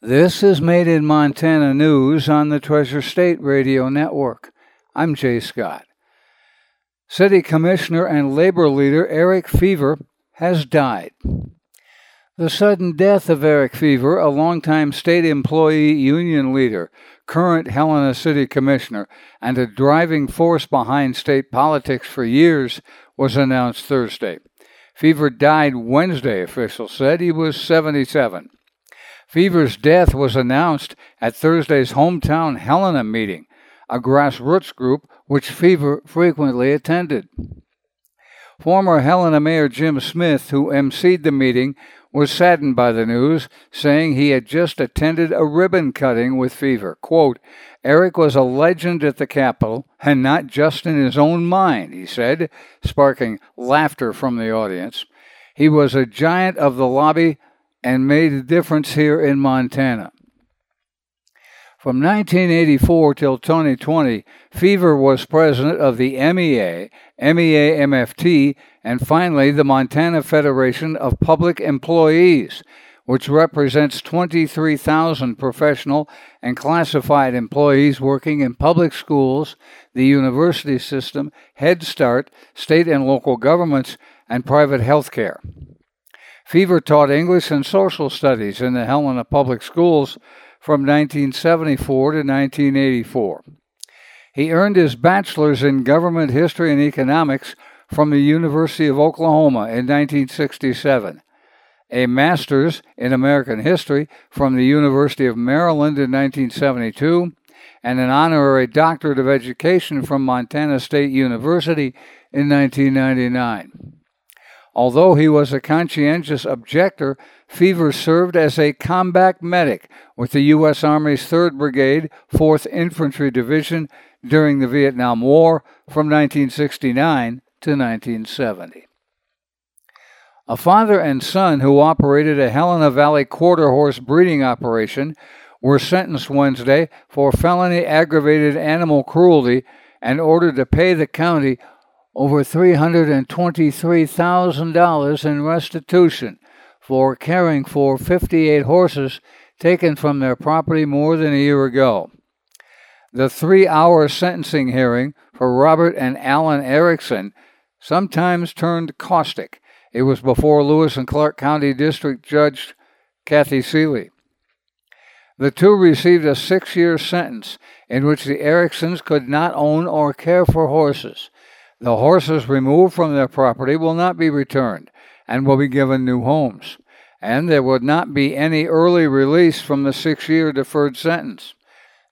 This is Made in Montana News on the Treasure State Radio Network. I'm Jay Scott. City Commissioner and labor leader Eric Feaver has died. The sudden death of Eric Feaver, a longtime state employee union leader, current Helena City Commissioner, and a driving force behind state politics for years, was announced Thursday. Feaver died Wednesday, officials said. He was 77. Feaver's death was announced at Thursday's hometown Helena meeting, a grassroots group which Feaver frequently attended. Former Helena Mayor Jim Smith, who emceed the meeting, was saddened by the news, saying he had just attended a ribbon cutting with Feaver. Quote, Eric was a legend at the Capitol, and not just in his own mind, he said, sparking laughter from the audience. He was a giant of the lobby and made a difference here in Montana. From 1984 till 2020, Feaver was president of the MEA, MEA MFT, and finally the Montana Federation of Public Employees, which represents 23,000 professional and classified employees working in public schools, the university system, Head Start, state and local governments, and private health care. Feaver taught English and social studies in the Helena Public Schools from 1974 to 1984. He earned his bachelor's in government history and economics from the University of Oklahoma in 1967, a master's in American history from the University of Maryland in 1972, and an honorary doctorate of education from Montana State University in 1999. Although he was a conscientious objector, Feaver served as a combat medic with the U.S. Army's 3rd Brigade, 4th Infantry Division during the Vietnam War from 1969 to 1970. A father and son who operated a Helena Valley quarter horse breeding operation were sentenced Wednesday for felony aggravated animal cruelty and ordered to pay the county over $323,000 in restitution for caring for 58 horses taken from their property more than a year ago. The three hour sentencing hearing for Robert and Alan Erickson sometimes turned caustic. It was before Lewis and Clark County District Judge Kathy Seeley. The two received a six year sentence in which the Ericksons could not own or care for horses. The horses removed from their property will not be returned and will be given new homes, and there would not be any early release from the six year deferred sentence.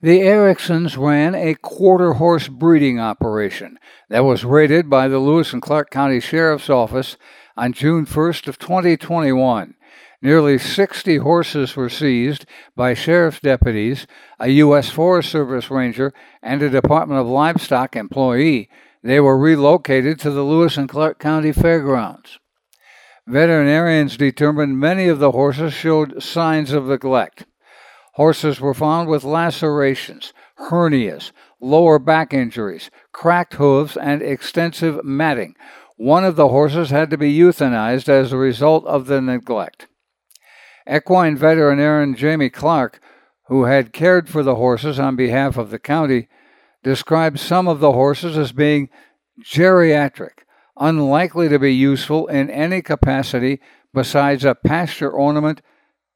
The Ericksons ran a quarter horse breeding operation that was raided by the Lewis and Clark County Sheriff's Office on June 1st of 2021. Nearly 60 horses were seized by sheriff's deputies, a U.S. Forest Service ranger, and a Department of Livestock employee they were relocated to the Lewis and Clark County Fairgrounds. Veterinarians determined many of the horses showed signs of neglect. Horses were found with lacerations, hernias, lower back injuries, cracked hooves, and extensive matting. One of the horses had to be euthanized as a result of the neglect. Equine veterinarian Jamie Clark, who had cared for the horses on behalf of the county, describes some of the horses as being geriatric, unlikely to be useful in any capacity besides a pasture ornament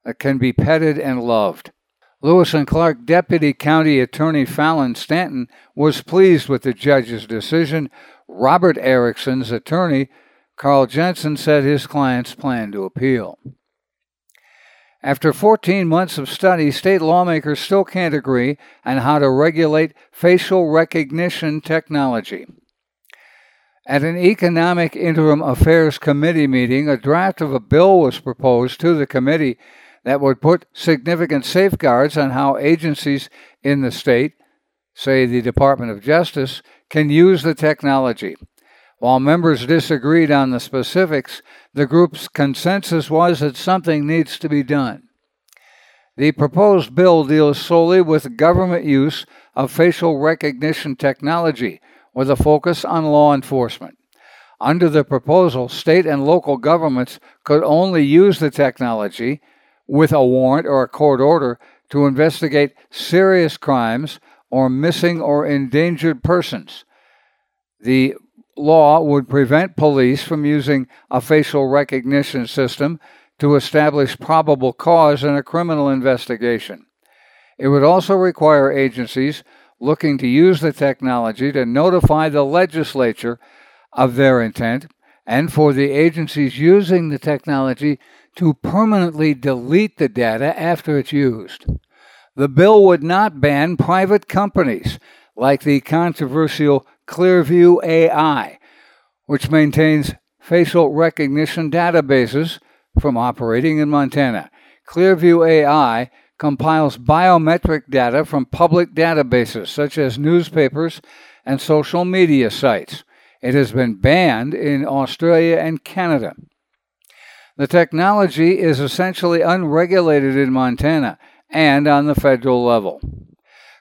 that can be petted and loved. Lewis and Clark Deputy County Attorney Fallon Stanton was pleased with the judge's decision. Robert Erickson's attorney, Carl Jensen, said his clients plan to appeal. After 14 months of study, state lawmakers still can't agree on how to regulate facial recognition technology. At an Economic Interim Affairs Committee meeting, a draft of a bill was proposed to the committee that would put significant safeguards on how agencies in the state, say the Department of Justice, can use the technology. While members disagreed on the specifics, the group's consensus was that something needs to be done. The proposed bill deals solely with government use of facial recognition technology, with a focus on law enforcement. Under the proposal, state and local governments could only use the technology with a warrant or a court order to investigate serious crimes or missing or endangered persons. The law would prevent police from using a facial recognition system to establish probable cause in a criminal investigation. It would also require agencies looking to use the technology to notify the legislature of their intent and for the agencies using the technology to permanently delete the data after it's used. The bill would not ban private companies like the controversial Clearview AI, which maintains facial recognition databases from operating in Montana. Clearview AI compiles biometric data from public databases such as newspapers and social media sites. It has been banned in Australia and Canada. The technology is essentially unregulated in Montana and on the federal level.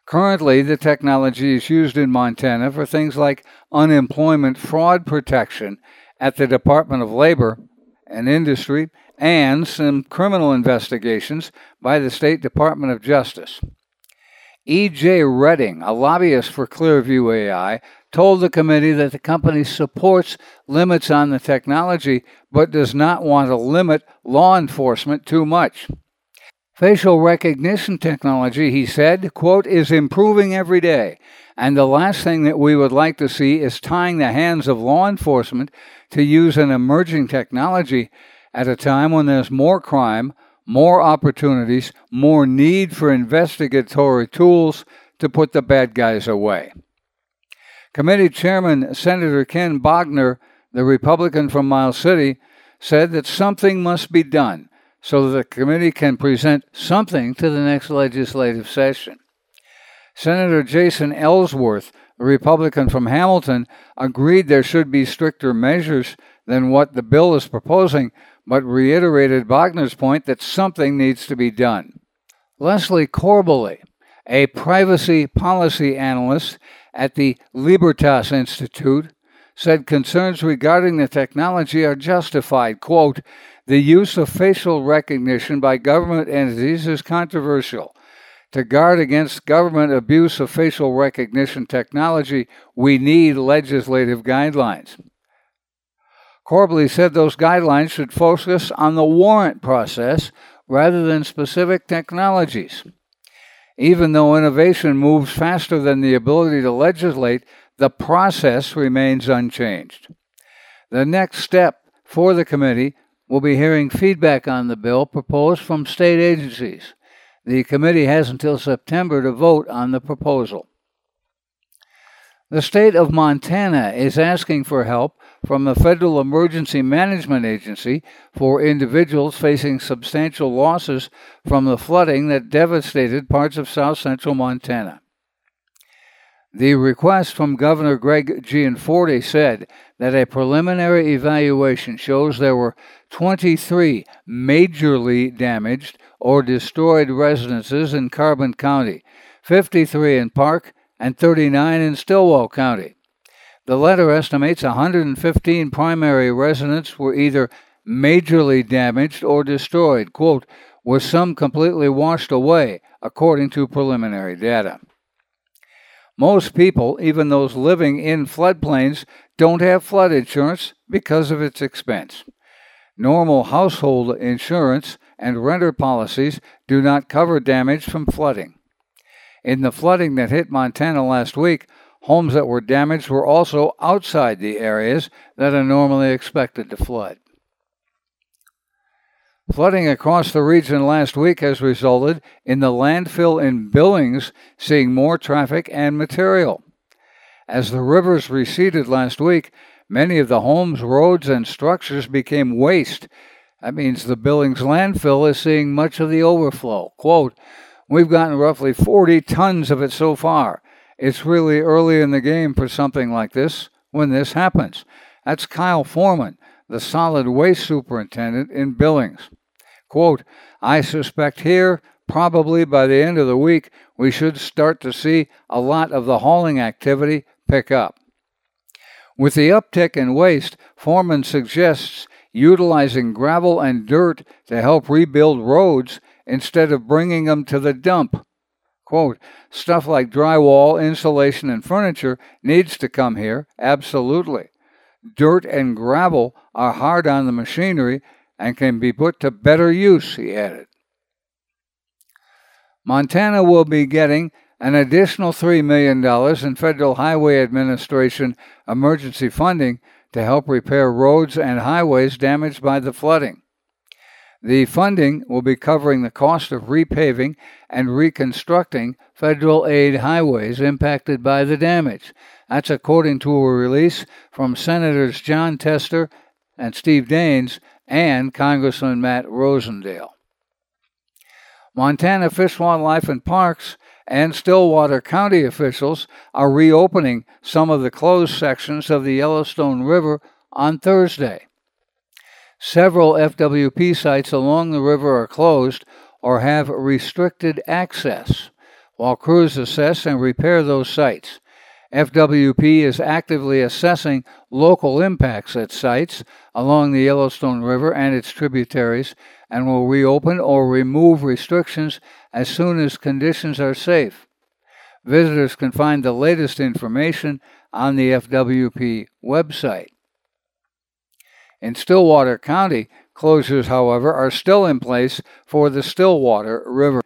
Currently, the technology is used in Montana for things like unemployment fraud protection at the Department of Labor and Industry and some criminal investigations by the State Department of Justice. E.J. Redding, a lobbyist for Clearview AI, told the committee that the company supports limits on the technology but does not want to limit law enforcement too much. Facial recognition technology, he said, quote, is improving every day, and the last thing that we would like to see is tying the hands of law enforcement to use an emerging technology at a time when there's more crime, more opportunities, more need for investigatory tools to put the bad guys away. Committee Chairman Senator Ken Bogner, the Republican from Miles City, said that something must be done so that the committee can present something to the next legislative session. Senator Jason Ellsworth, a Republican from Hamilton, agreed there should be stricter measures than what the bill is proposing, but reiterated Bogner's point that something needs to be done. Leslie Corbally, a privacy policy analyst at the Libertas Institute, said concerns regarding the technology are justified. Quote, the use of facial recognition by government entities is controversial. To guard against government abuse of facial recognition technology, we need legislative guidelines. Corbally said those guidelines should focus on the warrant process rather than specific technologies. Even though innovation moves faster than the ability to legislate, the process remains unchanged. The next step for the committee will be hearing feedback on the bill proposed from state agencies. The committee has until September to vote on the proposal. The state of Montana is asking for help from the Federal Emergency Management Agency for individuals facing substantial losses from the flooding that devastated parts of south central Montana. The request from Governor Greg Gianforte said that a preliminary evaluation shows there were 23 majorly damaged or destroyed residences in Carbon County, 53 in Park, and 39 in Stilwell County. The letter estimates 115 primary residents were either majorly damaged or destroyed, quote, with some completely washed away, according to preliminary data. Most people, even those living in floodplains, don't have flood insurance because of its expense. Normal household insurance and renter policies do not cover damage from flooding. In the flooding that hit Montana last week, homes that were damaged were also outside the areas that are normally expected to flood. Flooding across the region last week has resulted in the landfill in Billings seeing more traffic and material. As the rivers receded last week, many of the homes, roads, and structures became waste. That means the Billings landfill is seeing much of the overflow. Quote, We've gotten roughly 40 tons of it so far. It's really early in the game for something like this when this happens. That's Kyle Foreman, the solid waste superintendent in Billings. Quote, I suspect here, probably by the end of the week, we should start to see a lot of the hauling activity pick up. With the uptick in waste, Foreman suggests utilizing gravel and dirt to help rebuild roads instead of bringing them to the dump. Quote, stuff like drywall, insulation, and furniture needs to come here, absolutely. Dirt and gravel are hard on the machinery and can be put to better use, he added. Montana will be getting an additional $3 million in Federal Highway Administration emergency funding to help repair roads and highways damaged by the flooding. The funding will be covering the cost of repaving and reconstructing federal aid highways impacted by the damage. That's according to a release from Senators Jon Tester and Steve Daines and Congressman Matt Rosendale. Montana Fish, Wildlife, and Parks and Stillwater County officials are reopening some of the closed sections of the Yellowstone River on Thursday. Several FWP sites along the river are closed or have restricted access while crews assess and repair those sites. FWP is actively assessing local impacts at sites along the Yellowstone River and its tributaries and will reopen or remove restrictions as soon as conditions are safe. Visitors can find the latest information on the FWP website. In Stillwater County, closures, however, are still in place for the Stillwater River.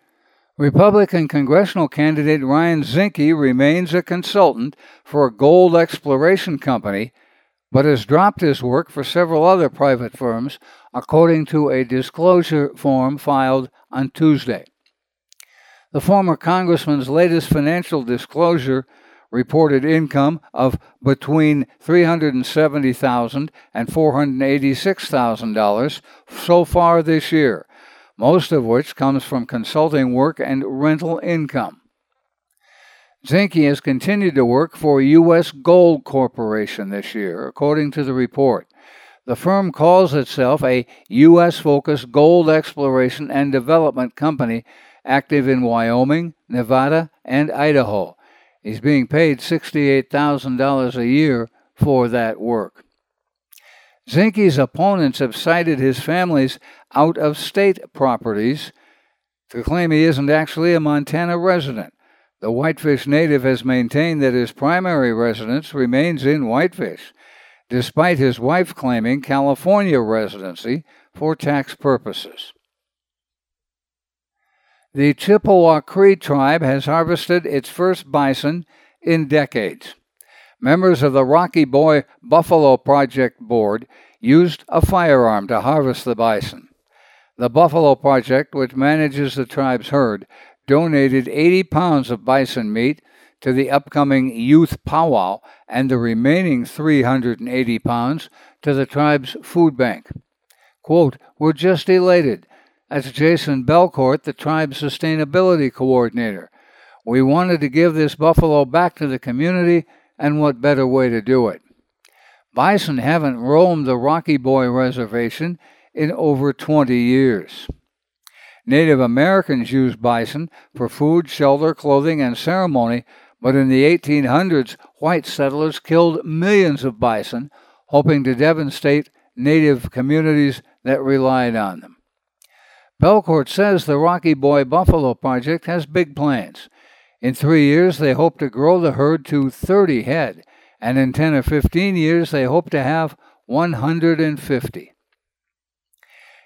Republican congressional candidate Ryan Zinke remains a consultant for a gold exploration company, but has dropped his work for several other private firms, according to a disclosure form filed on Tuesday. The former congressman's latest financial disclosure reported income of between $370,000 and $486,000 so far this year, most of which comes from consulting work and rental income. Zinke has continued to work for U.S. Gold Corporation this year, according to the report. The firm calls itself a U.S. focused gold exploration and development company active in Wyoming, Nevada, and Idaho. He's being paid $68,000 a year for that work. Zinke's opponents have cited his family's out of state properties to claim he isn't actually a Montana resident. The Whitefish native has maintained that his primary residence remains in Whitefish, despite his wife claiming California residency for tax purposes. The Chippewa Cree tribe has harvested its first bison in decades. Members of the Rocky Boy Buffalo Project Board used a firearm to harvest the bison. The Buffalo Project, which manages the tribe's herd, donated 80 pounds of bison meat to the upcoming Youth Powwow and the remaining 380 pounds to the tribe's food bank. Quote, We're just elated. That's Jason Belcourt, the tribe's sustainability coordinator. We wanted to give this buffalo back to the community, and what better way to do it? Bison haven't roamed the Rocky Boy Reservation in over 20 years. Native Americans used bison for food, shelter, clothing, and ceremony, but in the 1800s, white settlers killed millions of bison, hoping to devastate native communities that relied on them. Belcourt says the Rocky Boy Buffalo Project has big plans. In three years, they hope to grow the herd to 30 head, and in 10 or 15 years, they hope to have 150.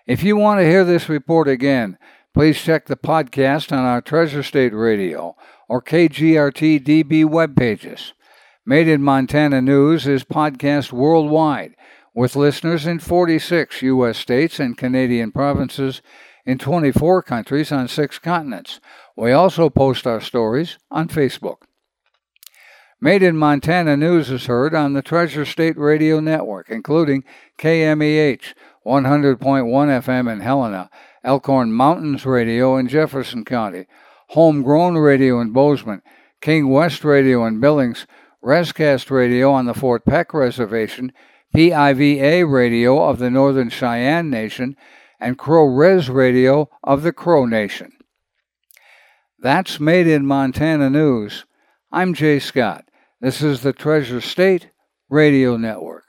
If you want to hear this report again, please check the podcast on our Treasure State Radio or KGRT DB web pages. Made in Montana News is podcast worldwide with listeners in 46 U.S. states and Canadian provinces in 24 countries on six continents. We also post our stories on Facebook. Made in Montana News is heard on the Treasure State Radio Network, including KMEH 100.1 FM in Helena, Elkhorn Mountains Radio in Jefferson County, Homegrown Radio in Bozeman, King West Radio in Billings, Rescast Radio on the Fort Peck Reservation, PIVA Radio of the Northern Cheyenne Nation, and Crow Res Radio of the Crow Nation. That's Made in Montana News. I'm Jay Scott. This is the Treasure State Radio Network.